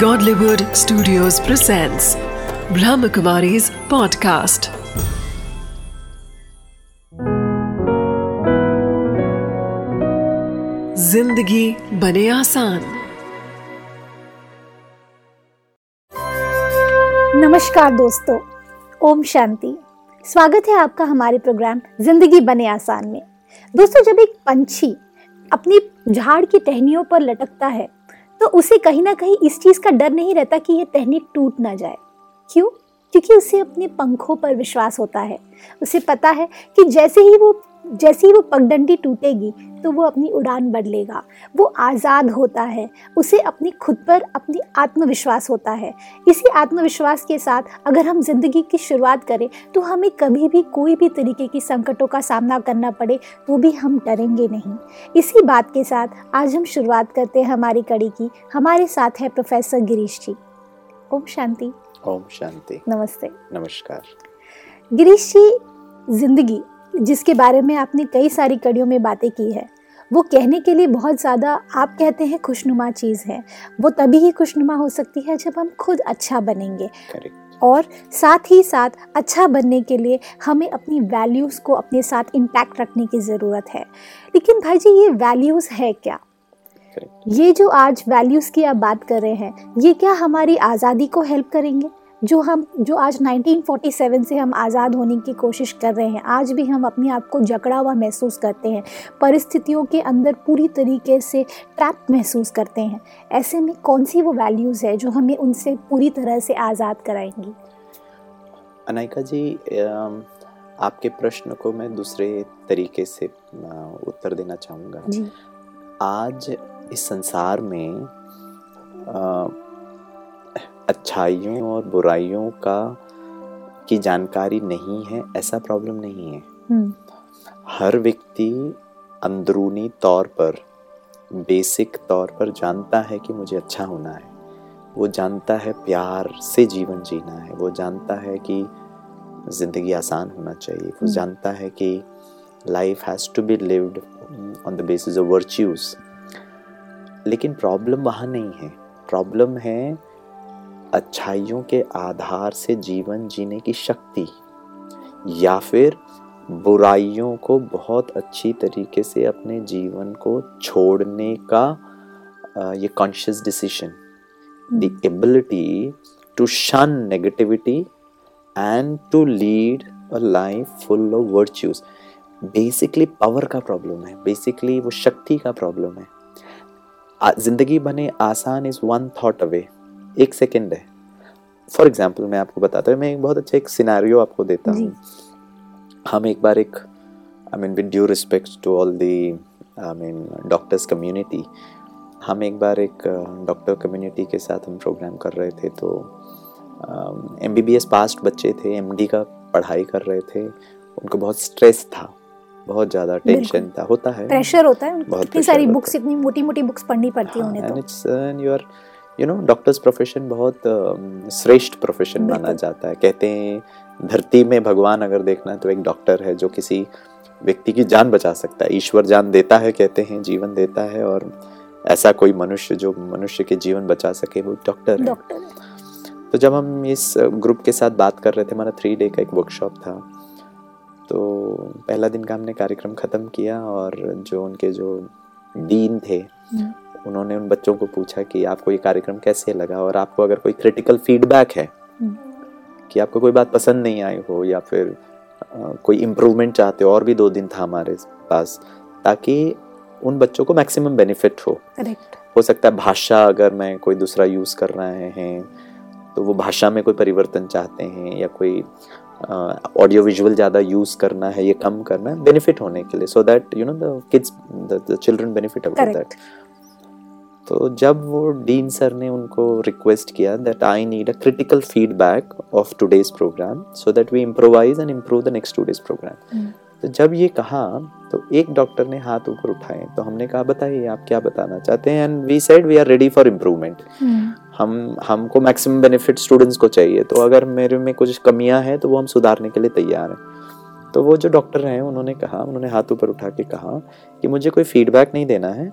Godlywood Studios presents Brahmakumari's podcast. ज़िंदगी बने आसान। नमस्कार दोस्तों, ओम शांति। स्वागत है आपका हमारे प्रोग्राम ज़िंदगी बने आसान में। दोस्तों, जब एक पंछी अपनी झाड़ की टहनियों पर लटकता है तो उसे कहीं ना कहीं इस चीज़ का डर नहीं रहता कि यह टहनी टूट ना जाए। क्यों? क्योंकि उसे अपने पंखों पर विश्वास होता है। उसे पता है कि जैसे ही वो जैसे ही वो पगडंडी टूटेगी तो वो अपनी उड़ान बदलेगा। वो आज़ाद होता है। उसे अपनी खुद पर अपनी आत्मविश्वास होता है। इसी आत्मविश्वास के साथ अगर हम ज़िंदगी की शुरुआत करें तो हमें कभी भी कोई भी तरीके की संकटों का सामना करना पड़े तो भी हम डरेंगे नहीं। इसी बात के साथ आज हम शुरुआत करते हैं हमारी कड़ी की। हमारे साथ है प्रोफेसर गिरीश जी। ओम शांति। ओम शांति। नमस्ते। नमस्कार। गिरीश जी ज़िंदगी जिसके बारे में आपने कई सारी कड़ियों में बातें की है। वो कहने के लिए बहुत ज़्यादा आप कहते हैं खुशनुमा चीज़ है। वो तभी ही खुशनुमा हो सकती है जब हम खुद अच्छा बनेंगे। और साथ ही साथ अच्छा बनने के लिए हमें अपनी वैल्यूज़ को अपने साथ इंटैक्ट रखने की ज़रूरत है। लेकिन भाई जी ये वैल्यूज़ है क्या? ये जो आज वैल्यूज़ की आप बात कर रहे हैं ये क्या हमारी आज़ादी को हेल्प करेंगे? जो हम जो आज 1947 से हम आज़ाद होने की कोशिश कर रहे हैं आज भी हम अपने आप को जकड़ा हुआ महसूस करते हैं परिस्थितियों के अंदर पूरी तरीके से ट्रैप महसूस करते हैं ऐसे में कौन सी वो वैल्यूज़ है जो हमें उनसे पूरी तरह से आज़ाद कराएँगी? अनायका जी आपके प्रश्न को मैं दूसरे तरीके से उत्तर देना चाहूँगा। जी। आज इस संसार में अच्छाइयों और बुराइयों का की जानकारी नहीं है ऐसा प्रॉब्लम नहीं है। हम्म, हर व्यक्ति अंदरूनी तौर पर बेसिक तौर पर जानता है कि मुझे अच्छा होना है। वो जानता है प्यार से जीवन जीना है। वो जानता है कि ज़िंदगी आसान होना चाहिए। वो हम्म। जानता है कि life has to be lived on the basis of virtues लेकिन प्रॉब्लम वहाँ नहीं है। प्रॉब्लम है अच्छाइयों के आधार से जीवन जीने की शक्ति, या फिर बुराइयों को बहुत अच्छी तरीके से अपने जीवन को छोड़ने का ये conscious decision the ability to shun negativity and to lead a life full of virtues. Basically power का प्रॉब्लम है बेसिकली वो शक्ति का प्रॉब्लम है। ज़िंदगी बने आसान इज़ वन थॉट अवे एक सेकेंड है। फॉर एग्ज़ाम्पल मैं आपको बताता हूँ मैं एक बहुत अच्छा एक सिनेरियो आपको देता हूँ। हम एक बार एक I mean with due respect to all the I mean doctors community हम एक बार एक डॉक्टर कम्युनिटी के साथ हम प्रोग्राम कर रहे थे तो M B B S passed बच्चे थे एम डी का पढ़ाई कर रहे थे उनको बहुत स्ट्रेस था बहुत ज़्यादा टेंशन था होता है। प्रेशर होता है बहुत इतनी सारी बुक्स इतनी मोटी मोटी बुक्स पढ़नी पड़ती है हाँ, उन्हें तो uh, you know doctors profession बहुत अ, श्रेष्ठ प्रोफेशन माना जाता है। कहते हैं धरती में भगवान अगर देखना है तो एक डॉक्टर है जो किसी व्यक्ति की जान बचा सकता है। ईश्वर जान देता है कहते हैं जीवन देता है और ऐसा कोई मनुष्य जो मनुष्य के जीवन बचा सके वो डॉक्टर है। तो जब हम इस ग्रुप के साथ बात कर रहे थे हमारा थ्री डे का एक वर्कशॉप था तो पहला दिन का हमने कार्यक्रम ख़त्म किया और जो उनके जो डीन थे हम्म, उन्होंने उन बच्चों को पूछा कि आपको ये कार्यक्रम कैसे लगा? और आपको अगर कोई क्रिटिकल फीडबैक है हम्म, कि आपको कोई बात पसंद नहीं आई हो या फिर कोई इम्प्रूवमेंट चाहते हो और भी दो दिन था हमारे पास ताकि उन बच्चों को मैक्सिमम बेनिफिट हो। करेक्ट हो सकता है भाषा अगर मैं कोई दूसरा यूज़ कर रहे हैं तो वो भाषा में कोई परिवर्तन चाहते हैं या कोई ऑडियो विजुअल ज़्यादा यूज़ करना है ये कम करना है बेनिफिट होने के लिए so that you know the kids the children benefit about that तो जब वो डीन सर ने उनको रिक्वेस्ट किया that I need a critical feedback of today's program so that we improvise and improve the next today's program तो जब ये कहा तो एक डॉक्टर ने हाथ ऊपर उठाए तो हमने कहा बताइए आप क्या बताना चाहते हैं? And we said we are ready for improvement हम हमको मैक्सिमम बेनिफिट स्टूडेंट्स को चाहिए तो अगर मेरे में कुछ कमियाँ हैं तो वो हम सुधारने के लिए तैयार हैं। तो वो जो डॉक्टर हैं उन्होंने कहा उन्होंने हाथ ऊपर उठा के कहा कि मुझे कोई फीडबैक नहीं देना है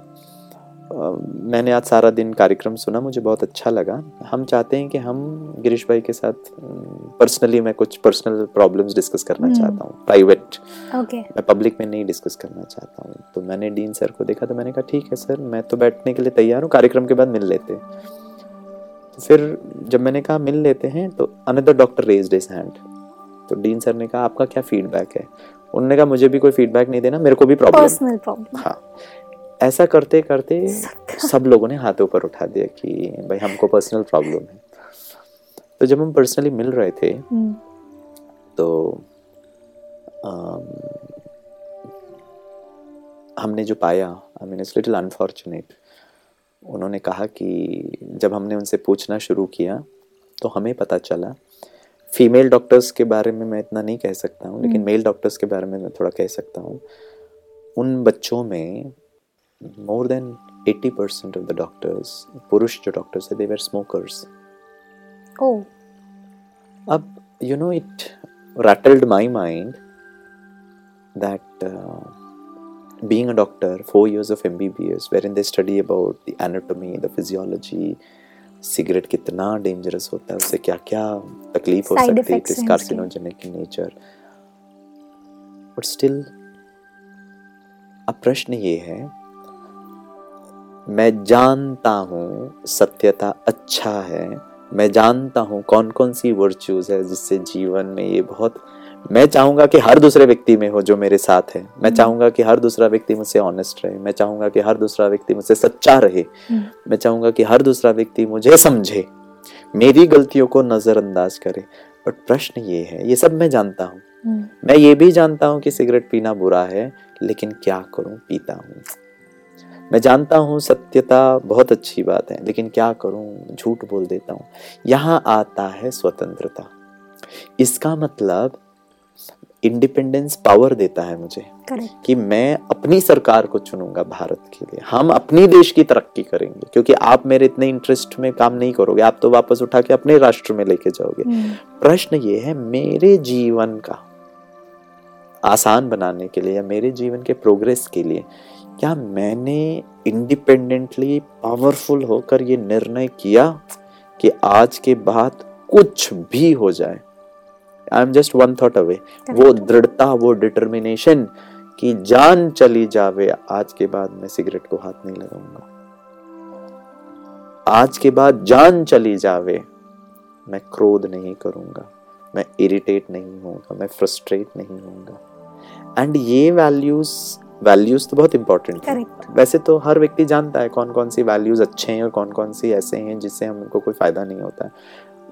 मैंने आज सारा दिन कार्यक्रम सुना मुझे बहुत अच्छा लगा। हम चाहते हैं कि हम गिरीश भाई के साथ पर्सनली मैं कुछ पर्सनल प्रॉब्लम्स डिस्कस करना हम्म। चाहता हूँ। प्राइवेट ओके मैं पब्लिक में नहीं डिस्कस करना चाहता हूँ। तो मैंने डीन सर को देखा तो मैंने कहा ठीक है सर मैं तो बैठने के लिए तैयार हूँ कार्यक्रम के बाद मिल लेते हैं। तो फिर जब मैंने कहा मिल लेते हैं तो another doctor raise his hand तो डीन सर ने कहा आपका क्या फीडबैक है? उन्होंने कहा मुझे भी कोई फीडबैक नहीं देना मेरे को भी प्रॉब्लम हाँ। ऐसा करते करते सब लोगों ने हाथ ऊपर उठा दिया कि भाई हमको पर्सनल प्रॉब्लम है। तो जब हम पर्सनली मिल रहे थे तो अम, हमने जो पाया I mean it's little unfortunate उन्होंने कहा कि जब हमने उनसे पूछना शुरू किया तो हमें पता चला फीमेल डॉक्टर्स के बारे में मैं इतना नहीं कह सकता हूँ लेकिन हम्म। मेल डॉक्टर्स के बारे में मैं थोड़ा कह सकता हूँ उन बच्चों में more than 80 percent of the doctors पुरुष जो डॉक्टर्स है दे वर स्मोकर्स ओ अब you know it rattled my mind that uh, being a doctor four years of mbbs wherein they study about the anatomy the physiology cigarette कितना dangerous होता है उससे क्या क्या तकलीफ़ हो सकती है इट इज़ हैं carcinogenic in nature but still अब प्रश्न ये है मैं जानता हूँ सत्यता अच्छा है। मैं जानता हूँ कौन कौन सी वर्च्यूज है जिससे जीवन में ये बहुत मैं चाहूँगा कि हर दूसरे व्यक्ति में हो जो मेरे साथ है। मैं हम्म। चाहूँगा कि हर दूसरा व्यक्ति मुझसे ऑनेस्ट रहे। मैं चाहूँगा कि हर दूसरा व्यक्ति मुझसे सच्चा रहे। हम्म। मैं चाहूँगा कि हर दूसरा व्यक्ति मुझे समझे। मेरी गलतियों को नजरअंदाज करे। बट प्रश्न ये है ये सब मैं जानता हूँ। हम्म, मैं ये भी जानता हूँ कि सिगरेट पीना बुरा है लेकिन क्या करूँ? पीता हूँ। मैं जानता हूँ सत्यता बहुत अच्छी बात है लेकिन क्या करूँ? झूठ बोल देता हूँ। यहाँ आता है स्वतंत्रता। इसका मतलब इंडिपेंडेंस पावर देता है मुझे कि मैं अपनी सरकार को चुनूँगा भारत के लिए। हम अपनी देश की तरक्की करेंगे क्योंकि आप मेरे इतने इंटरेस्ट में काम नहीं करोगे। आप तो वापस उठा के अपने राष्ट्र में लेके जाओगे। हम्म, प्रश्न ये है मेरे जीवन का आसान बनाने के लिए या मेरे जीवन के प्रोग्रेस के लिए क्या मैंने इंडिपेंडेंटली पावरफुल होकर ये निर्णय किया कि आज के बाद कुछ भी हो जाए? I am just one thought away वो दृढ़ता वो डिटर्मिनेशन कि जान चली जावे आज के बाद मैं सिगरेट को हाथ नहीं लगाऊँगा। आज के बाद जान चली जावे मैं क्रोध नहीं करूँगा मैं इरिटेट नहीं होऊँगा मैं फ्रस्ट्रेट नहीं होऊँगा। एंड ये वैल्यूज़ वैल्यूज़ तो बहुत इंपॉर्टेंट है। वैसे तो हर व्यक्ति जानता है कौन कौन सी वैल्यूज़ अच्छे हैं और कौन कौन सी ऐसे हैं जिससे हमको कोई फ़ायदा नहीं होता। है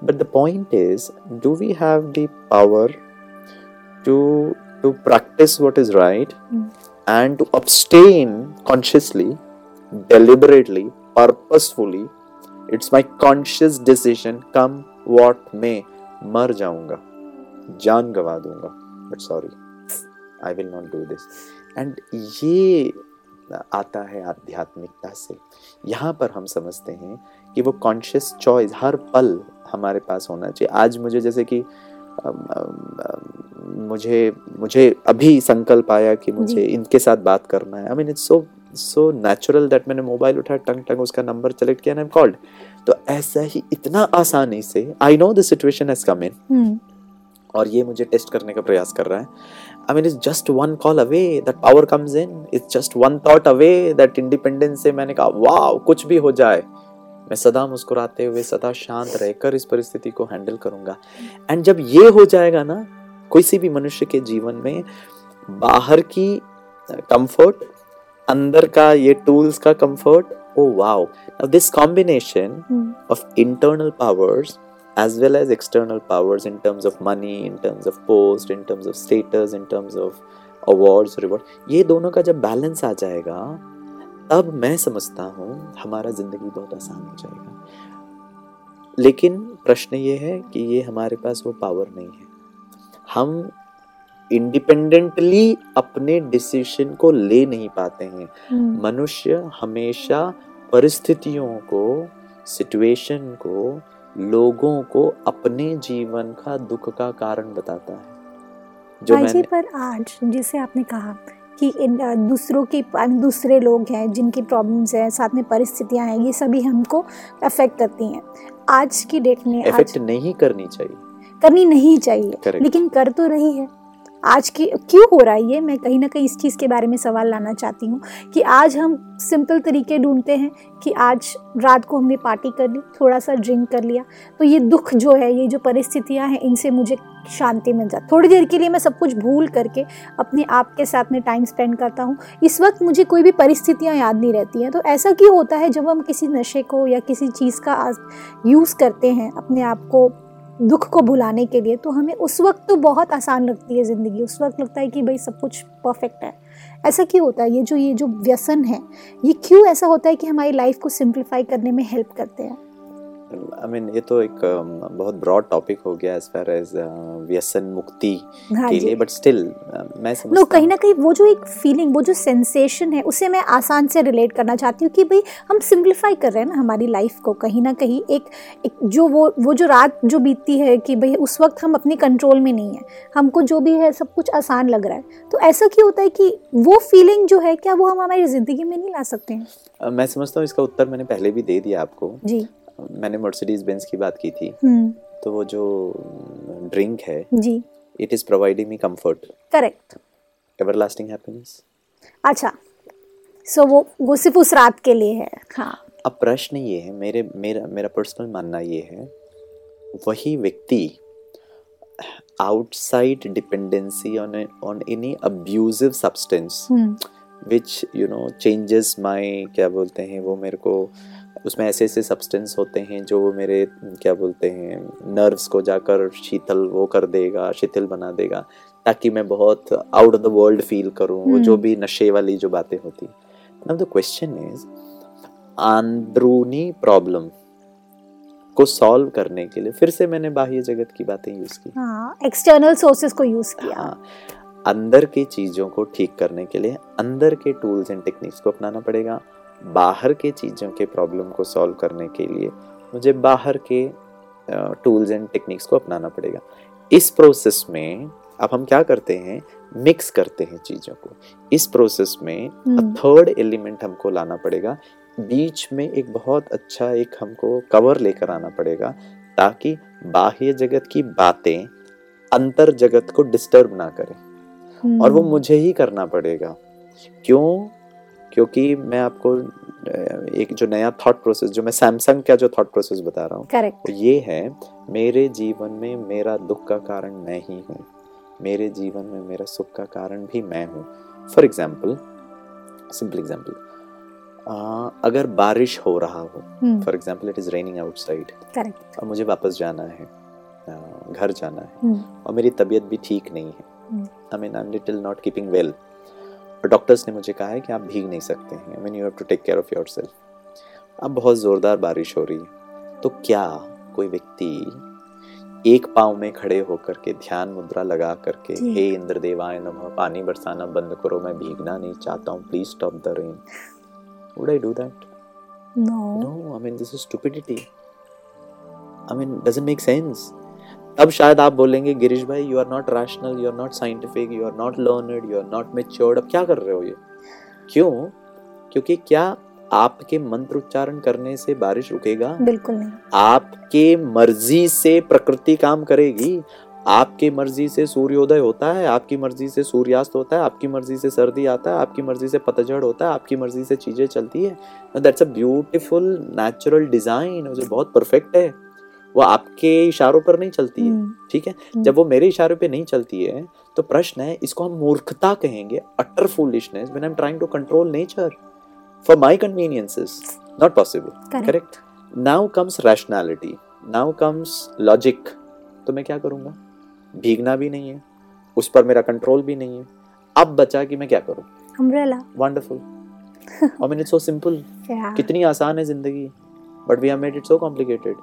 but the point is do we have the power to to practice what is right and to abstain consciously, deliberately, purposefully. It's my conscious decision, come what may. मर जाऊँगा जान गवा दूँगा। But sorry I will not do this and ये आता है आध्यात्मिकता से। यहाँ पर हम समझते हैं कि वो कॉन्शियस चॉइस हर पल हमारे पास होना चाहिए। आज मुझे जैसे कि मुझे मुझे अभी संकल्प आया कि मुझे इनके साथ बात करना है। I mean it's so so natural that मैंने मोबाइल उठाया टंग टंग उसका नंबर सेलेक्ट किया एंड कॉल्ड तो ऐसा ही इतना आसानी से I know the situation has come in और ये मुझे टेस्ट करने का प्रयास कर रहा है। I mean it's just one call away that power comes in it's just one thought away that independence से मैंने कहा वाह कुछ भी हो जाए. मैं सदा मुस्कुराते हुए सदा शांत रहकर इस परिस्थिति को हैंडल करूँगा। एंड जब ये हो जाएगा ना किसी भी मनुष्य के जीवन में बाहर की कंफर्ट अंदर का ये टूल्स का comfort oh wow this combination of internal internal powers as well as external powers in terms of money in terms of post in terms of status in terms of awards reward. ये दोनों का जब balance आ जाएगा तब मैं समझता हूँ हमारा ज़िंदगी बहुत आसान हो जाएगा। लेकिन प्रश्न ये है कि ये हमारे पास वो पावर नहीं है। हम इंडिपेंडेंटली अपने डिसीज़न को ले नहीं पाते हैं। हम्म, मनुष्य हमेशा परिस्थितियों को सिचुएशन को लोगों को अपने जीवन का दुख का कारण बताता है। जो मैंने पर आज जिसे आपने कहा कि दूसरों की दूसरे लोग हैं जिनकी प्रॉब्लम्स हैं साथ में परिस्थितियाँ हैं ये सभी हमको अफेक्ट करती हैं। आज की डेट में आज नहीं करनी चाहिए। करनी नहीं चाहिए। Correct. लेकिन कर तो रही है। आज की, क्यों हो रहा है ये? मैं कहीं ना कहीं इस चीज़ के बारे में सवाल लाना चाहती हूँ कि आज हम सिंपल तरीके ढूंढते हैं कि आज रात को हमने पार्टी कर ली थोड़ा सा ड्रिंक कर लिया तो ये दुख जो है, ये जो परिस्थितियाँ हैं, इनसे मुझे शांति मिल जाती। थोड़ी देर के लिए मैं सब कुछ भूल करके अपने आप के साथ में टाइम स्पेंड करता हूँ। इस वक्त मुझे कोई भी परिस्थितियाँ याद नहीं रहती हैं तो ऐसा क्यों होता है जब हम किसी नशे को या किसी चीज़ का यूज़ करते हैं, अपने आप को दुख को भुलाने के लिए तो हमें उस वक्त तो बहुत आसान लगती है ज़िंदगी। उस वक्त लगता है कि भाई सब कुछ परफेक्ट है। ऐसा क्यों होता है? ये जो ये जो व्यसन है, ये क्यों ऐसा होता है कि हमारी लाइफ को सिंप्लीफाई करने में हेल्प करते हैं? आई मीन ये तो एक um, बहुत ब्रॉड टॉपिक हो गया एज फार एज व्यसन मुक्ति हाँ के लिए बट स्टिल मैं नो समझता कहीं ना कहीं वो जो एक फीलिंग वो जो सेंसेशन है उसे मैं आसान से रिलेट करना चाहती हूँ कि भाई हम सिंप्लीफाई कर रहे हैं ना हमारी लाइफ को कहीं ना कहीं एक एक जो वो वो जो रात जो बीतती है कि भाई उस वक्त हम अपने कंट्रोल में नहीं है। हमको जो भी है सब कुछ आसान लग रहा है। तो ऐसा क्यों होता है कि वो फीलिंग जो है क्या वो हम हमारी ज़िंदगी में नहीं ला सकते हैं? Uh, मैं समझता हूँ इसका उत्तर मैंने पहले भी दे दिया आपको। जी। मैंने मर्सिडीज बेंज की बात की थी। हम्म। तो वो जो ड्रिंक है जी। It is providing me comfort correct everlasting happiness अच्छा। सो वो वो सिर्फ़ उस रात के लिए है। हाँ। अब प्रश्न ये है मेरे मेरा मेरा पर्सनल मानना ये है वही व्यक्ति outside dependency on on any abusive substance hmm. Which you know changes my क्या बोलते हैं वो मेरे को उसमें ऐसे ऐसे सब्सटेंस होते हैं जो मेरे क्या बोलते हैं नर्व्स को जाकर शीतल वो कर देगा शिथिल बना देगा ताकि मैं बहुत out of the world feel करूँ वो जो। भी नशे वाली जो बातें होती। नाउ द क्वेश्चन इज़ अंदरूनी प्रॉब्लम को सॉल्व करने के लिए फिर से मैंने बाह्य जगत की बातें यूज़ की। हाँ एक्सटर्नल सोर्सेज को यूज़ किया। हाँ अंदर की चीज़ों को ठीक करने के लिए अंदर के टूल्स एंड टेक्निक्स को अपनाना पड़ेगा बाहर के चीज़ों के प्रॉब्लम को सॉल्व करने के लिए मुझे बाहर के टूल्स एंड टेक्निक्स को अपनाना पड़ेगा। इस प्रोसेस में अब हम क्या करते हैं? मिक्स करते हैं चीज़ों को। इस प्रोसेस में हम्म। थर्ड एलिमेंट हमको लाना पड़ेगा। बीच में एक बहुत अच्छा एक हमको कवर लेकर आना पड़ेगा ताकि बाह्य जगत की बातें अंतर जगत को डिस्टर्ब ना करें। हम्म, और वो मुझे ही करना पड़ेगा। क्यों? क्योंकि मैं आपको एक जो नया थॉट प्रोसेस जो मैं सैमसंग का जो थॉट प्रोसेस बता रहा हूँ करेक्ट ये है मेरे जीवन में मेरा दुख का कारण मैं ही हूँ। मेरे जीवन में मेरा सुख का कारण भी मैं हूँ। फॉर एग्ज़ाम्पल सिंपल एग्ज़ाम्पल अगर बारिश हो रहा हो for example it is raining outside और मुझे वापस जाना है घर जाना है हम्म। और मेरी तबीयत भी ठीक नहीं है। I mean I am little not keeping well और डॉक्टर्स ने मुझे कहा है कि आप भीग नहीं सकते हैं। I mean you have to take care of yourself अब बहुत ज़ोरदार बारिश हो रही है। तो क्या कोई व्यक्ति एक पाँव में खड़े होकर के ध्यान मुद्रा लगा करके हे इंद्र देवाय नमः पानी बरसाना बंद करो मैं भीगना नहीं चाहता हूँ please stop the rain would I do that no No, I mean this is stupidity. I mean doesn't make sense. अब शायद आप बोलेंगे गिरीश भाई you are not rational you are not scientific you are not learned you are not matured अब क्या कर रहे हो ये? क्यों? क्योंकि क्या आपके मंत्र उच्चारण करने से बारिश रुकेगा? बिल्कुल नहीं। आपके मर्ज़ी से प्रकृति काम करेगी। आपकी मर्ज़ी से सूर्योदय होता है आपकी मर्ज़ी से सूर्यास्त होता है आपकी मर्ज़ी से सर्दी आता है आपकी मर्ज़ी से पतझड़ होता है आपकी मर्ज़ी से चीज़ें चलती है। That's a beautiful natural design बहुत परफेक्ट है। वो आपके इशारों पर नहीं चलती है हम्म, ठीक है? हम्म। जब वो मेरे इशारे पे नहीं चलती है तो प्रश्न है इसको हम मूर्खता कहेंगे utter foolishness when I am trying to control nature for my conveniences not possible correct now comes rationality now comes logic तो मैं क्या करूँगा? भीगना भी नहीं है उस पर मेरा कंट्रोल भी नहीं है। अब बचा कि मैं क्या करूँ? Umbrella wonderful I mean it's so simple कितनी आसान है ज़िंदगी। But we have made it so complicated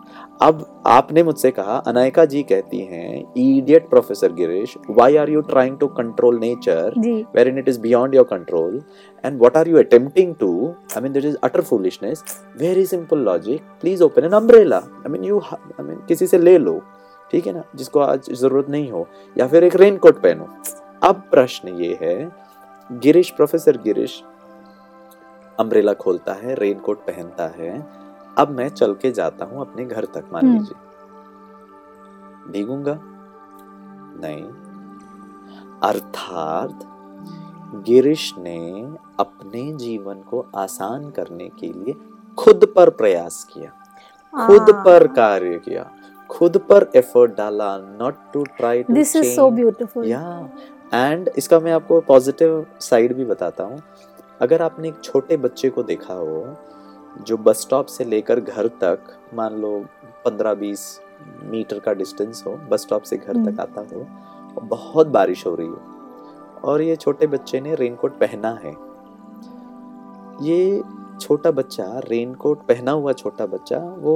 अब आपने मुझसे कहा अनायका जी कहती हैं idiot professor Girish why are you trying to control nature ji. In it is beyond your control? And what are you attempting to? I mean this is utter foolishness. Very simple logic. Please open an umbrella. I mean you ha- i mean किसी से ले लो। ठीक है ना? जिसको आज ज़रूरत नहीं हो। या फिर एक रेनकोट पहनो। अब प्रश्न ये है गिरीश प्रोफेसर गिरीश अम्ब्रेला खोलता है रेनकोट पहनता है। अब मैं चल के जाता हूँ अपने घर तक मान हम्म। लीजिए। भीगूँगा? नहीं। अर्थात गिरीश ने अपने जीवन को आसान करने के लिए खुद पर प्रयास किया। खुद. पर कार्य किया। खुद पर एफर्ट डाला not to try to this is so beautiful या एंड इसका मैं आपको पॉजिटिव साइड भी बताता हूँ। अगर आपने एक छोटे बच्चे को देखा हो जो बस स्टॉप से लेकर घर तक मान लो पंद्रह बीस मीटर का डिस्टेंस हो बस स्टॉप से घर हम्म। तक आता हो और बहुत बारिश हो रही हो और ये छोटे बच्चे ने रेनकोट पहना है ये छोटा बच्चा रेनकोट पहना हुआ छोटा बच्चा वो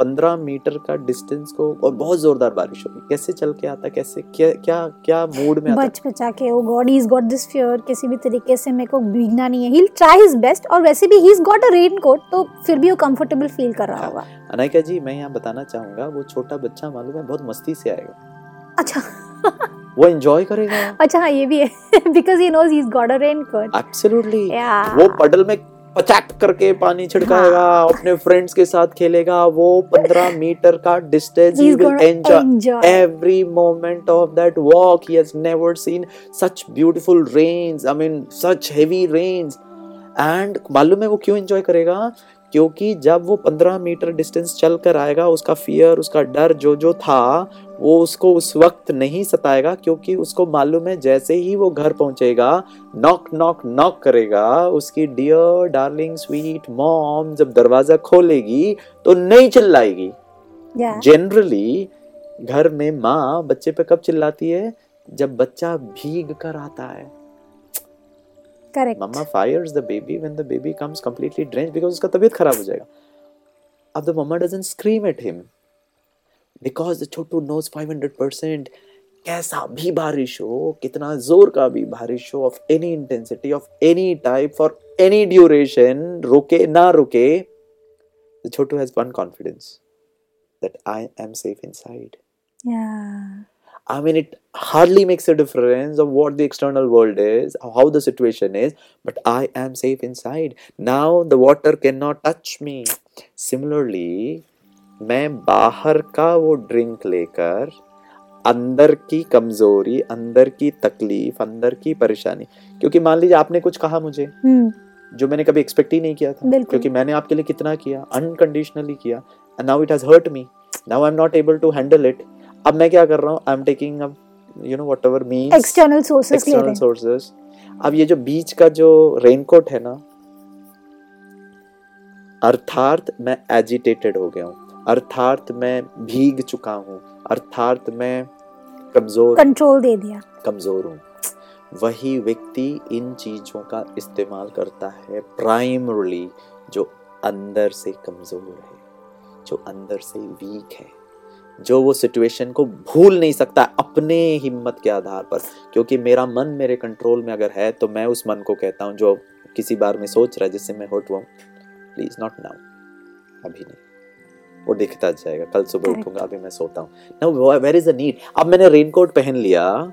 पंद्रह मीटर का डिस्टेंस को और बहुत जोरदार बारिश हो रही कैसे चल के आता कैसे क्या क्या क्या मूड में आता? बच बचा के ओ god he is got this fear किसी भी तरीके से मेरे को भीगना नहीं है। ही ट्राई हिज बेस्ट और वैसे भी he is got a raincoat तो फिर भी वो कंफर्टेबल फील कर रहा हाँ। होगा। अनायका जी मैं यहाँ बताना चाहूँगा वो छोटा बच्चा मालूम है बहुत मस्ती से आएगा। अच्छा। वो एंजॉय करेगा? अच्छा हाँ ये भी है because he knows he is got a raincoat absolutely वो पडल में अचैक करके पानी छिड़काएगा हाँ। अपने फ्रेंड्स के साथ खेलेगा वो पंद्रह मीटर का distance he enjoy every moment of that walk he has never seen such beautiful rains I mean such heavy rains and मालूम है वो क्यों एंजॉय करेगा? क्योंकि जब वो पंद्रह मीटर डिस्टेंस चल कर आएगा उसका फियर उसका डर जो जो था वो उसको उस वक्त नहीं सताएगा क्योंकि उसको मालूम है जैसे ही वो घर पहुंचेगा नॉक नॉक नॉक करेगा उसकी डियर डार्लिंग स्वीट मॉम जब दरवाज़ा खोलेगी तो नहीं चिल्लाएगी। जनरली घर में माँ बच्चे पे कब चिल्लाती है? जब बच्चा भीग कर आता है। Correct mamma fires the baby when the baby comes completely drenched because उसका तबीयत खराब हो जाएगा अब the mamma doesn't scream at him because the Chhotu knows 500% कैसा भी बारिश हो कितना ज़ोर का भी बारिश हो of any intensity of any type for any duration रुके ना रुके the Chhotu has one confidence that I am safe inside. या I mean, it hardly makes a difference of what the external world is, how the situation is, but I am safe inside. Now the water cannot touch me. Similarly, मैं बाहर का वो drink लेकर अंदर की कमज़ोरी अंदर की तकलीफ़ अंदर की परेशानी क्योंकि मान लीजिए आपने कुछ कहा मुझे जो मैंने कभी एक्सपेक्ट ही नहीं किया था। क्योंकि मैंने आपके लिए कितना किया अनकंडीशनली किया and now it has hurt me now I am not able to handle it अब मैं क्या कर रहा हूँ? आई एम टेकिंग अब you know whatever means external external sources अब ये जो बीच का जो रेनकोट है ना अर्थात मैं एजिटेटेड हो गया हूँ। अर्थात मैं भीग चुका हूँ। अर्थात मैं कमज़ोर कंट्रोल दे दिया। कमज़ोर हूँ। वही व्यक्ति इन चीज़ों का इस्तेमाल करता है प्राइमरली जो अंदर से कमज़ोर है जो अंदर से वीक है। जो वो सिचुएशन को भूल नहीं सकता अपने हिम्मत के आधार पर। क्योंकि मेरा मन मेरे कंट्रोल में अगर है तो मैं उस मन को कहता हूँ जो किसी बार में सोच रहा है जिससे मैं हर्ट हुआ प्लीज़ नॉट नाउ अभी नहीं। वो दिखता जाएगा। कल सुबह उठूँगा अभी मैं सोता हूँ। Nowhere is a need अब मैंने रेनकोट पहन लिया।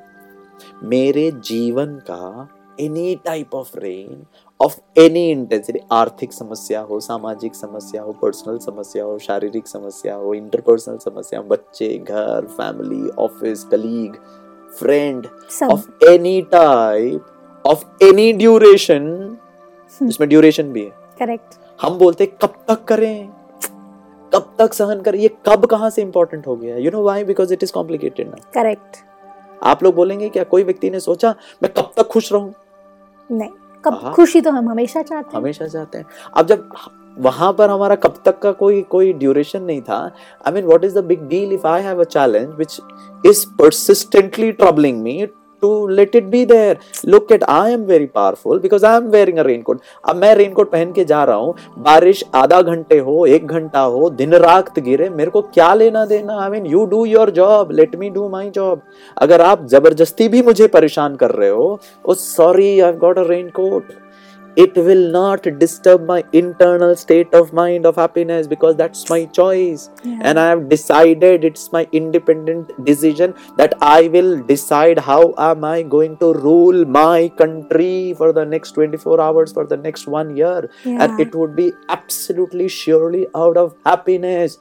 मेरे जीवन का any type of rain of any intensity आर्थिक समस्या हो सामाजिक समस्या हो पर्सनल समस्या हो शारीरिक समस्या हो इंटरपर्सनल समस्या हो बच्चे घर family office colleague friend of any type of any duration इसमें ड्यूरेशन भी है। करेक्ट हम बोलते कब तक करें? कब तक सहन करें? ये कब कहाँ से इंपॉर्टेंट हो गया? You know why because it is complicated ना करेक्ट आप लोग बोलेंगे क्या कोई व्यक्ति ने सोचा मैं कब तक खुश रहूँ? नहीं। कब हाँ। खुशी तो हम हमेशा चाहते हैं हमेशा चाहते हैं अब जब वहाँ पर हमारा कब तक का कोई कोई ड्यूरेशन नहीं था I mean what is the big deal if I have a challenge which is persistently troubling me to let it be there. Look at, i am very powerful because i am wearing a raincoat. अब मैं raincoat पहन के जा रहा हूँ। बारिश आधा घंटे हो, एक घंटा हो, दिन रात गिरे, मेरे को क्या लेना देना? I mean you do your job let me do my job अगर आप ज़बरदस्ती भी मुझे परेशान कर रहे हो sorry I got a raincoat it will not disturb my internal state of mind of happiness because that's my choice Yeah. and i have decided it's my independent decision that i will decide how am i going to rule my country for the next 24 hours for the next one year Yeah. and it would be absolutely surely out of happiness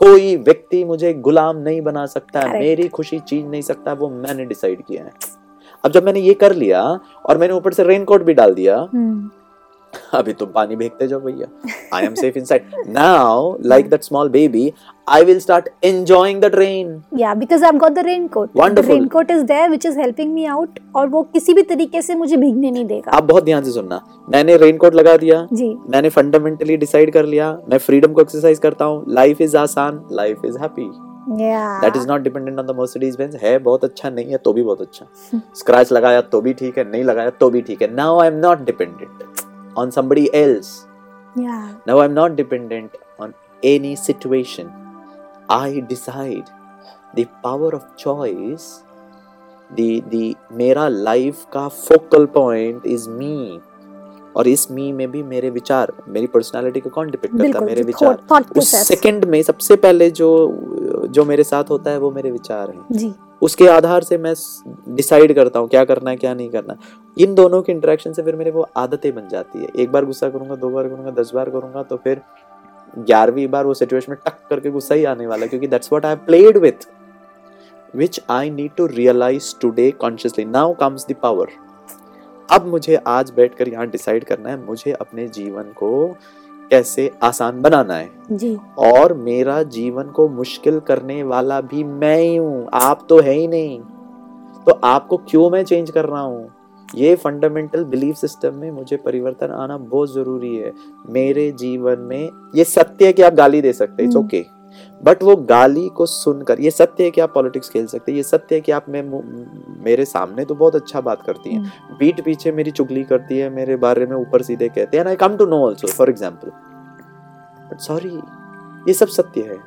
कोई व्यक्ति मुझे गुलाम नहीं बना सकता Correct. मेरी खुशी छीन नहीं सकता वो मैंने डिसाइड किया है अब जब मैंने ये कर लिया और मैंने ऊपर से रेनकोट भी डाल दिया Hmm. अभी तुम पानी फेंकते जाओ भैया I am safe inside now like that small baby I will start enjoying the train Yeah, because I've got the raincoat. The Wonderful. raincoat is there, which is helping me out. और वो किसी भी तरीके से मुझे भीगने नहीं देगा आप बहुत ध्यान से सुनना मैंने रेनकोट लगा दिया जी मैंने फंडामेंटली डिसाइड कर लिया मैं फ्रीडम को एक्सरसाइज करता हूँ लाइफ इज़ आसान life is happy that is not dependent on the Mercedes Benz है बहुत अच्छा नहीं है तो भी बहुत अच्छा। स्क्रैच लगाया तो भी ठीक है नहीं लगाया तो भी ठीक है। Now I am not dependent on somebody else. Yeah. Now i'm not dependent on any situation. I decide the power of choice the the मेरा लाइफ का फोकल पॉइंट इज़ मी और इस मी में भी मेरे विचार मेरी पर्सनालिटी को कौन डिपेंड करता है? मेरे विचार। उस सेकंड में सबसे पहले जो जो मेरे साथ होता है वो मेरे विचार हैं। जी। उसके आधार से मैं डिसाइड करता हूँ क्या करना है क्या नहीं करना इन दोनों के इंटरेक्शन से फिर मेरे वो आदतें बन जाती है। एक बार गुस्सा करूँगा दो बार करूँगा दस बार करूँगा तो फिर ग्यारहवीं बार वो सिचुएशन में टक करके गुस्सा ही आने वाला क्योंकि that's what I played with which I need to realize today consciously. Now comes the power. अब मुझे आज बैठकर यहाँ डिसाइड करना है मुझे अपने जीवन को कैसे आसान बनाना है। जी। और मेरा जीवन को मुश्किल करने वाला भी मैं ही हूँ आप तो है ही नहीं। तो आपको क्यों मैं चेंज कर रहा हूँ? ये फंडामेंटल बिलीफ सिस्टम में मुझे परिवर्तन आना बहुत ज़रूरी है। मेरे जीवन में ये सत्य है कि आप गाली दे सकते इट्स हम्म। ओके बट वो गाली को सुनकर ये सत्य है कि आप पॉलिटिक्स खेल सकते हैं ये सत्य है कि आप में मेरे सामने तो बहुत अच्छा बात करती हैं। हम्म, पीठ पीछे मेरी चुगली करती है मेरे बारे में ऊपर सीधे कहते हैं। I come to know also for example but sorry ये सब सत्य है।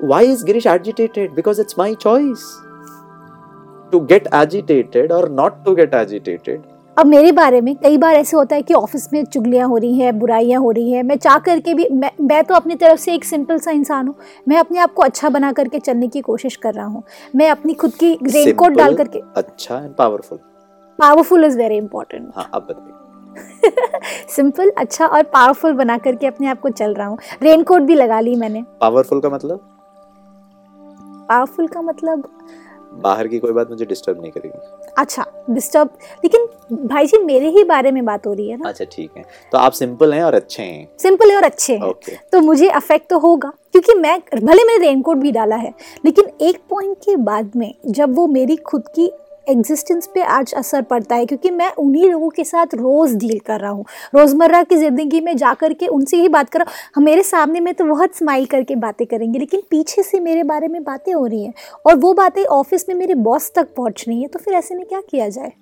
Why is Girish agitated because it's my choice to get agitated और नॉट टू गेट एजिटेटेड अब मेरे बारे में कई बार ऐसे होता है कि ऑफ़िस में चुगलियाँ हो रही हैं बुराइयाँ हो रही हैं। मैं चाह करके भी मैं, मैं तो अपनी तरफ़ से एक सिंपल सा इंसान हूँ। मैं अपने आप को अच्छा बना करके चलने की कोशिश कर रहा हूँ। मैं अपनी खुद की रेनकोट डाल करके अच्छा and powerful powerful is very important हाँ बताइए। सिंपल अच्छा और पावरफुल बना करके अपने आप को चल रहा हूँ। रेनकोट भी लगा ली मैंने। पावरफुल का मतलब? पावरफुल का मतलब बाहर की कोई बात मुझे डिस्टर्ब नहीं करेगी। अच्छा डिस्टर्ब लेकिन भाई जी मेरे ही बारे में बात हो रही है ना? अच्छा ठीक है। तो आप सिंपल हैं और अच्छे हैं? सिंपल है और अच्छे हैं। ओके तो मुझे अफेक्ट तो होगा क्योंकि मैं भले मैंने रेनकोट भी डाला है लेकिन एक पॉइंट के बाद में जब वो मेरी खुद की एग्जिस्टेंस पे आज असर पड़ता है क्योंकि मैं उन्हीं लोगों के साथ रोज़ डील कर रहा हूँ। रोज़मर्रा की ज़िंदगी में जा कर के उनसे ही बात कर रहा हूँ। मेरे सामने में तो बहुत स्माइल करके बातें करेंगे लेकिन पीछे से मेरे बारे में बातें हो रही हैं और वो बातें ऑफ़िस में मेरे बॉस तक पहुँच रही हैं तो फिर ऐसे में क्या किया जाए?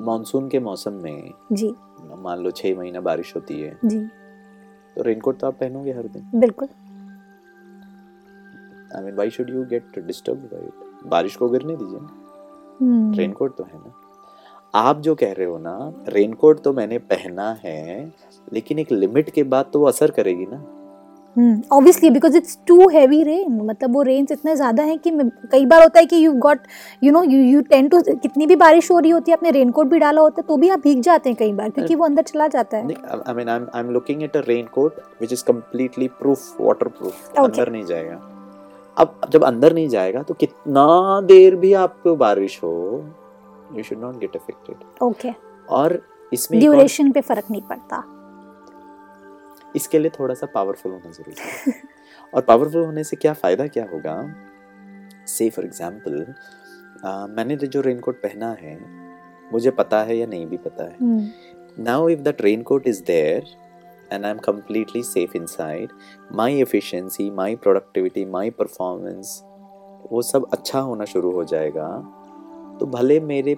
मानसून के मौसम में जी। मान लो छह महीना बारिश होती है जी। तो रेनकोट तो आप पहनोगे हर दिन? बिल्कुल। I mean why should you get disturb बारिश को गिरने दीजिए। ना रेनकोट तो है ना। आप जो कह रहे हो ना रेनकोट तो मैंने पहना है लेकिन एक लिमिट के बाद तो वो असर करेगी ना। Obviously because it's too heavy rain मतलब वो रेंज इतना ज़्यादा है कि कई बार होता है कि you got you know you you ten to कितनी भी बारिश हो रही होती है आपने रेनकोट भी डाला होता है तो भी आप भीग जाते हैं कई बार क्योंकि वो अंदर चला जाता है। I mean I am looking at a raincoat which is completely proof waterproof अंदर नहीं जाएगा। अब जब अंदर नहीं जाएगा तो कितना देर भी आपको बारिश हो you should not get affected okay और इसमें ड्यूरेशन पे फ़र्क नहीं पड़ता। इसके लिए थोड़ा सा पावरफुल होना ज़रूरी है। और पावरफुल होने से क्या फ़ायदा क्या होगा? से फॉर एग्ज़ाम्पल मैंने जो रेनकोट पहना है मुझे पता है या नहीं भी पता है। हम्म, if if raincoat is is there and i'm completely safe inside. My efficiency my productivity my performance वो सब अच्छा होना शुरू हो जाएगा। तो भले मेरे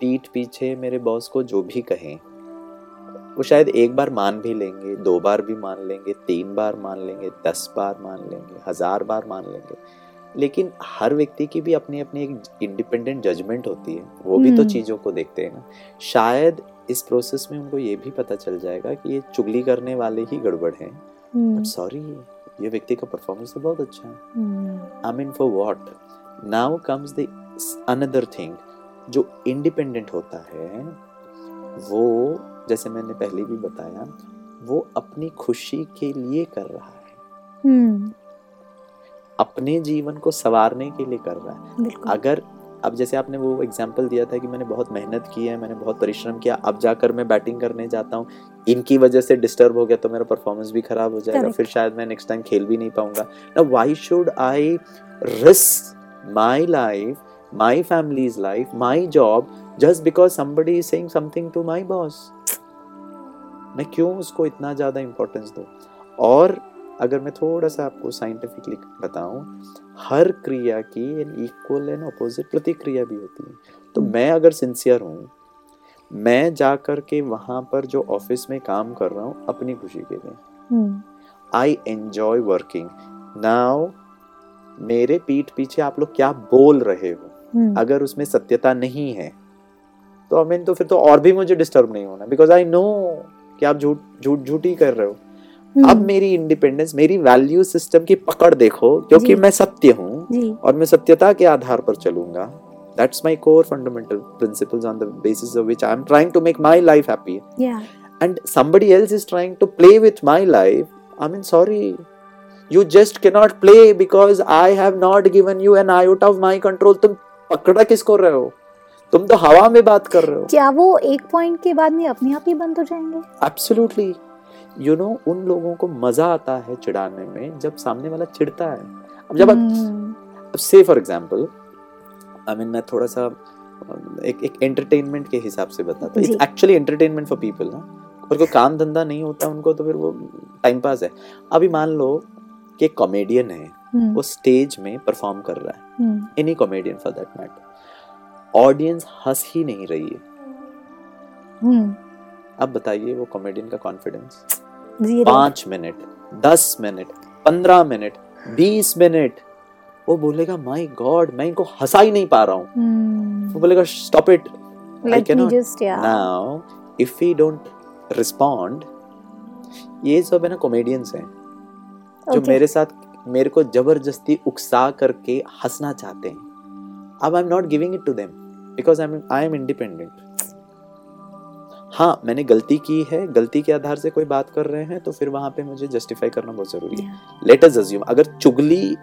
पीठ पीछे मेरे बॉस को जो भी कहें वो शायद एक बार मान भी लेंगे दो बार भी मान लेंगे तीन बार मान लेंगे दस बार मान लेंगे हज़ार बार मान लेंगे। लेकिन हर व्यक्ति की भी अपनी अपनी एक इंडिपेंडेंट जजमेंट होती है। वो भी तो हम्म। चीज़ों को देखते हैं ना। शायद इस प्रोसेस में उनको ये भी पता चल जाएगा कि ये चुगली करने वाले ही गड़बड़ हैं। हम्म, बट सॉरी ये व्यक्ति का परफॉर्मेंस तो बहुत अच्छा है। हम्म, I mean for what now comes the another thing जो इंडिपेंडेंट होता है वो जैसे मैंने पहले भी बताया वो अपनी खुशी के लिए कर रहा है। हम्म, अपने जीवन को संवारने के लिए कर रहा है। अगर अब जैसे आपने वो एग्ज़ाम्पल दिया था कि मैंने बहुत मेहनत की है मैंने बहुत परिश्रम किया अब जाकर मैं बैटिंग करने जाता हूँ इनकी वजह से डिस्टर्ब हो गया तो मेरा परफॉर्मेंस भी खराब हो जाएगा फिर शायद मैं नेक्स्ट टाइम खेल भी नहीं पाऊँगा। ना why should I risk my life my family's life my job just because somebody is saying something to my boss मैं क्यों उसको इतना ज़्यादा इंपॉर्टेंस दूँ? और अगर मैं थोड़ा सा आपको साइंटिफिकली बताऊँ हर क्रिया की एन इक्वल एंड अपोजिट प्रतिक्रिया भी होती है। तो हम्म। मैं अगर सिंसियर हूँ मैं जा कर के वहाँ पर जो ऑफ़िस में काम कर रहा हूँ अपनी खुशी के लिए। आई एंजॉय वर्किंग नाउ मेरे पीठ पीछे आप लोग क्या बोल रहे हो? हम्म, अगर उसमें सत्यता नहीं है तो आई मीन तो फिर तो और भी मुझे डिस्टर्ब नहीं होना। बिकॉज़ आई नो कि आप झूठ झूठ झूठ ही कर रहे हो। अब मेरी इंडिपेंडेंस मेरी वैल्यू सिस्टम की पकड़ देखो क्योंकि मैं सत्य हूँ और मैं सत्यता के आधार पर चलूँगा। That's my core fundamental principles on the basis of which I am trying to make my life happy या and somebody else is trying to play with my life, I mean, sorry. You just cannot play because I have not given you an iota of my control. तुम पकड़ा किसको रहे हो? तुम तो हवा में बात कर रहे हो। क्या वो एक पॉइंट के बाद में अपने आप ही बंद हो जाएँगे? एब्सोल्युटली यू नो उन लोगों को मज़ा आता है चिढ़ाने में जब सामने वाला चिढ़ता है। अब जब आप हम्म, से फॉर एग्ज़ाम्पल आई मीन मैं थोड़ा सा एक एक एंटरटेनमेंट के हिसाब से बताता हूँ। It's actually entertainment for people ना। और कोई काम धंधा नहीं होता उनको तो फिर वो टाइम पास है। अभी मान लो कि एक कॉमेडियन है हम्म, वो स्टेज में परफॉर्म कर रहा है। Any comedian for that matter audience हंस ही नहीं रही है। हम्म, अब बताइए वो कॉमेडियन का कॉन्फिडेंस पाँच मिनट दस मिनट पंद्रह मिनट बीस मिनट। वो बोलेगा माय गॉड मैं इनको हंसा ही नहीं पा रहा हूँ। हम्म, वो बोलेगा stop it yeah now if we don't respond ये सब है ना कॉमेडियंस हैं जो Okay. मेरे साथ मेरे को ज़बरदस्ती उकसा करके हंसना चाहते हैं। अब I am not giving it to them because I am I am independent हाँ मैंने गलती की है। गलती के आधार से कोई बात कर रहे हैं तो फिर वहाँ पे मुझे जस्टिफाई करना बहुत ज़रूरी है। लेट अस अज्यूम अगर चुगली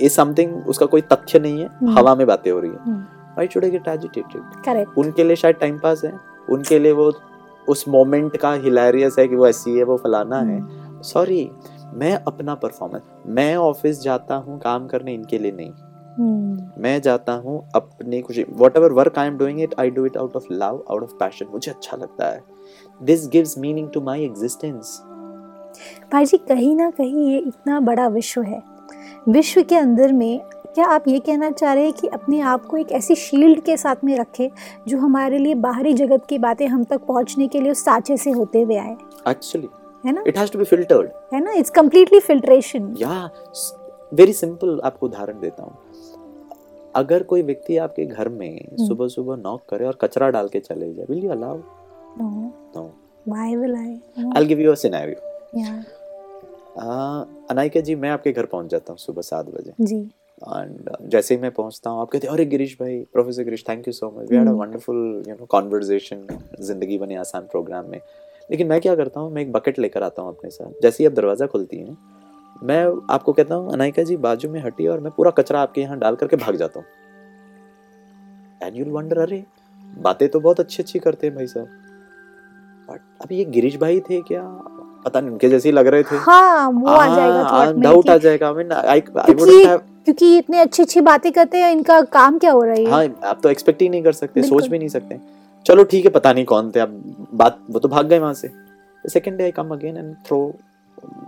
इज़ समथिंग उसका कोई तथ्य नहीं है हम्म। हवा में बातें हो रही है। Why should I get agitated उनके लिए शायद टाइम पास है। उनके लिए वो उस मोमेंट का हिलेरियस है कि वो ऐसी है वो फलाना है। सॉरी मैं अपना परफॉर्मेंस मैं ऑफ़िस जाता हूँ काम करने इनके लिए नहीं। मैं जाता हूँ अपनी खुशी whatever work I am doing it I do it out of love out of passion मुझे अच्छा लगता है। This gives meaning to my existence भाई जी कहीं ना कहीं ये इतना बड़ा विश्व है। विश्व के अंदर में क्या आप ये कहना चाह रहे हैं कि अपने आप को एक ऐसी शील्ड के साथ में रखें जो हमारे लिए बाहरी जगत की बातें हम तक पहुँचने के लिए उस साँचे से होते हुए आए? एक्चुअली है ना? It has to be filtered है ना? इट्स कम्प्लीटली फिल्ट्रेशन या वेरी सिंपल आपको उदाहरण देता हूँ। अगर कोई व्यक्ति आपके घर में सुबह सुबह नॉक करे और कचरा डाल के चले जाए will you allow no no why will I I give you a scenario या अनाइका जी मैं आपके घर पहुँच जाता हूँ सुबह सात बजे। जी। एंड जैसे ही मैं पहुँचता हूँ आप कहते हैं अरे गिरीश भाई professor Girish thank you so much we had a. Wonderful you know conversation ज़िंदगी बने आसान प्रोग्राम में. लेकिन मैं क्या करता हूँ मैं एक बकेट लेकर आता हूँ अपने साथ। जैसे ही आप दरवाज़ा खुलती हैं मैं आपको कहता हूँ अनाइका जी बाजू में हटी और मैं पूरा कचरा आपके यहाँ डाल करके भाग जाता हूँ। एंड यूल वंडर अरे बातें तो बहुत अच्छी अच्छी करते हैं भाई साहब। बट अब ये गिरीश भाई थे क्या? पता नहीं उनके जैसे ही लग रहे थे। हाँ वो आ जाएगा डाउट आ जाएगा। I mean I I wouldn't have क्योंकि इतने अच्छी अच्छी बातें करते हैं इनका काम क्या हो रहा है? हाँ आप तो एक्सपेक्ट ही नहीं कर सकते सोच भी नहीं सकते। चलो ठीक है पता नहीं कौन थे। अब बात वो तो भाग गए वहाँ से। Second day I come again and throw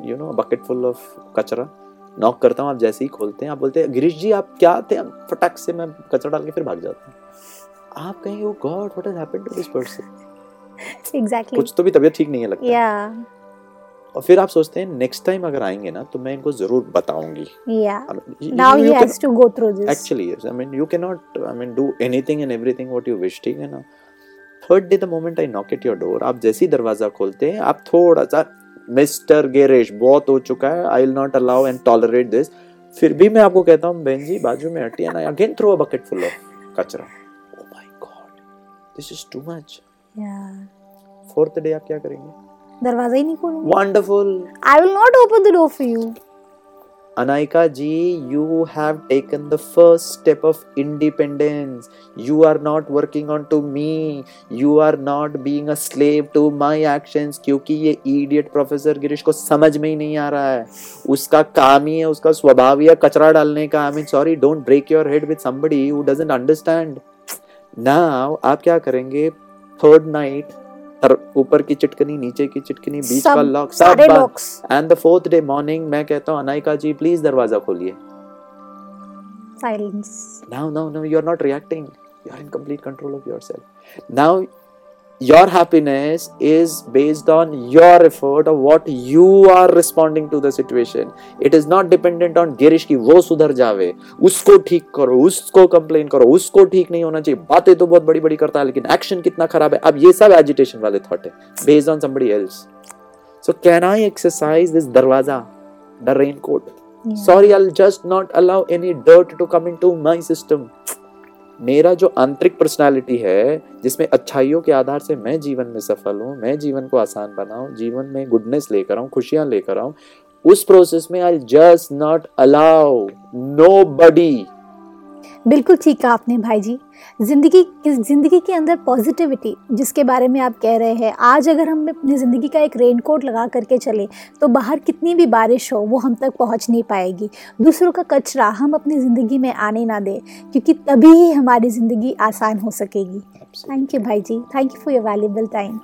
you know bucket full of कचरा नॉक करता हूँ आप जैसे ही खोलते हैं आप बोलते हैं गिरीश जी आप क्या थे? फटाक से मैं कचरा डाल के फिर भाग जाता हूँ। आप कहेंगे ओ god what has happened to this person exactly कुछ तो भी तबीयत ठीक नहीं है लगता। या और फिर आप सोचते हैं नेक्स्ट टाइम अगर आएँगे ना तो मैं इनको ज़रूर बताऊँगी। Now he has to go through this actually I mean you can not I mean do anything and everything what you wish ठीक है ना? Third day the moment I knock at your door आप जैसे ही दरवाज़ा खोलते हैं आप थोड़ा सा मिस्टर गेरेश बहुत हो चुका है। I will not allow and tolerate this फिर भी मैं आपको कहता हूँ बहन जी बाजू में हटिए ना again throw a bucket full of कचरा। ओ my god this is too much fourth day आप क्या करेंगे? दरवाज़ा ही नहीं खोलूँगा। Wonderful I will not open the door for you Anaika ji, you have taken the first step of independence. You are not working on to me. You are not being a slave to my actions. क्योंकि ये idiot professor Girish को समझ में ही नहीं आ रहा है उसका काम ही है उसका स्वभाव ही है कचरा डालने का I mean sorry don't break your head with somebody who doesn't understand. Now आप क्या करेंगे थर्ड नाइट ऊपर की चिटकनी नीचे की चिटकनी बीच का लॉक सब and the fourth day morning मैं कहता हूँ अनायिका जी प्लीज़ दरवाज़ा खोलिए। Silence now now no you're not reacting. You're in complete control of yourself. Now your happiness is based on your effort of what you are responding to the situation it is not dependent on Girish की वो सुधर जावे उसको ठीक करो उसको complain करो उसको ठीक नहीं होना चाहिए बातें तो बहुत बड़ी बड़ी करता है लेकिन एक्शन कितना खराब है अब ये सब एजिटेशन वाले थॉट है based on somebody else so can i exercise this darwaza the raincoat sorry i'll just not allow any dirt to come into my system मेरा जो आंतरिक पर्सनालिटी है, जिसमें अच्छाइयों के आधार से मैं जीवन में सफल हूँ, मैं जीवन को आसान बनाऊँ, जीवन में गुडनेस लेकर आऊँ, खुशियाँ लेकर आऊँ, उस प्रोसेस में I just not allow nobody बिल्कुल ठीक कहा आपने भाई जी। ज़िंदगी ज़िंदगी के अंदर पॉजिटिविटी जिसके बारे में आप कह रहे हैं आज अगर हम अपनी ज़िंदगी का एक रेनकोट लगा करके चले तो बाहर कितनी भी बारिश हो वो हम तक पहुँच नहीं पाएगी। दूसरों का कचरा हम अपनी ज़िंदगी में आने ना दें क्योंकि तभी ही हमारी ज़िंदगी आसान हो सकेगी। थैंक यू भाई जी। Thank you for your valuable time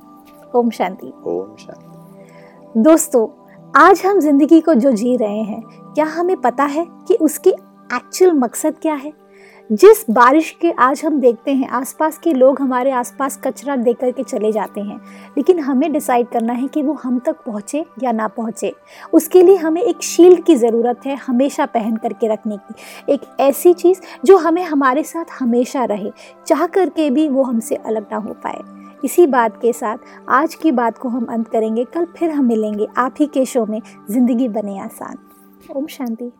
ओम शांति। ओम शांति। दोस्तों आज हम ज़िंदगी को जो जी रहे हैं क्या हमें पता है कि उसकी एक्चुअल मकसद क्या है? जिस बारिश के आज हम देखते हैं, आसपास के लोग हमारे आसपास कचरा दे करके चले जाते हैं। लेकिन हमें डिसाइड करना है कि वो हम तक पहुँचे या ना पहुँचे। उसके लिए हमें एक शील्ड की ज़रूरत है हमेशा पहन करके रखने की। एक ऐसी चीज़ जो हमें हमारे साथ हमेशा रहे, चाह करके भी वो हमसे अलग ना हो पाए। इसी बात के साथ आज की बात को हम अंत करेंगे। कल फिर हम मिलेंगे आप ही के शो में, ज़िंदगी बने आसान। ओम शांति।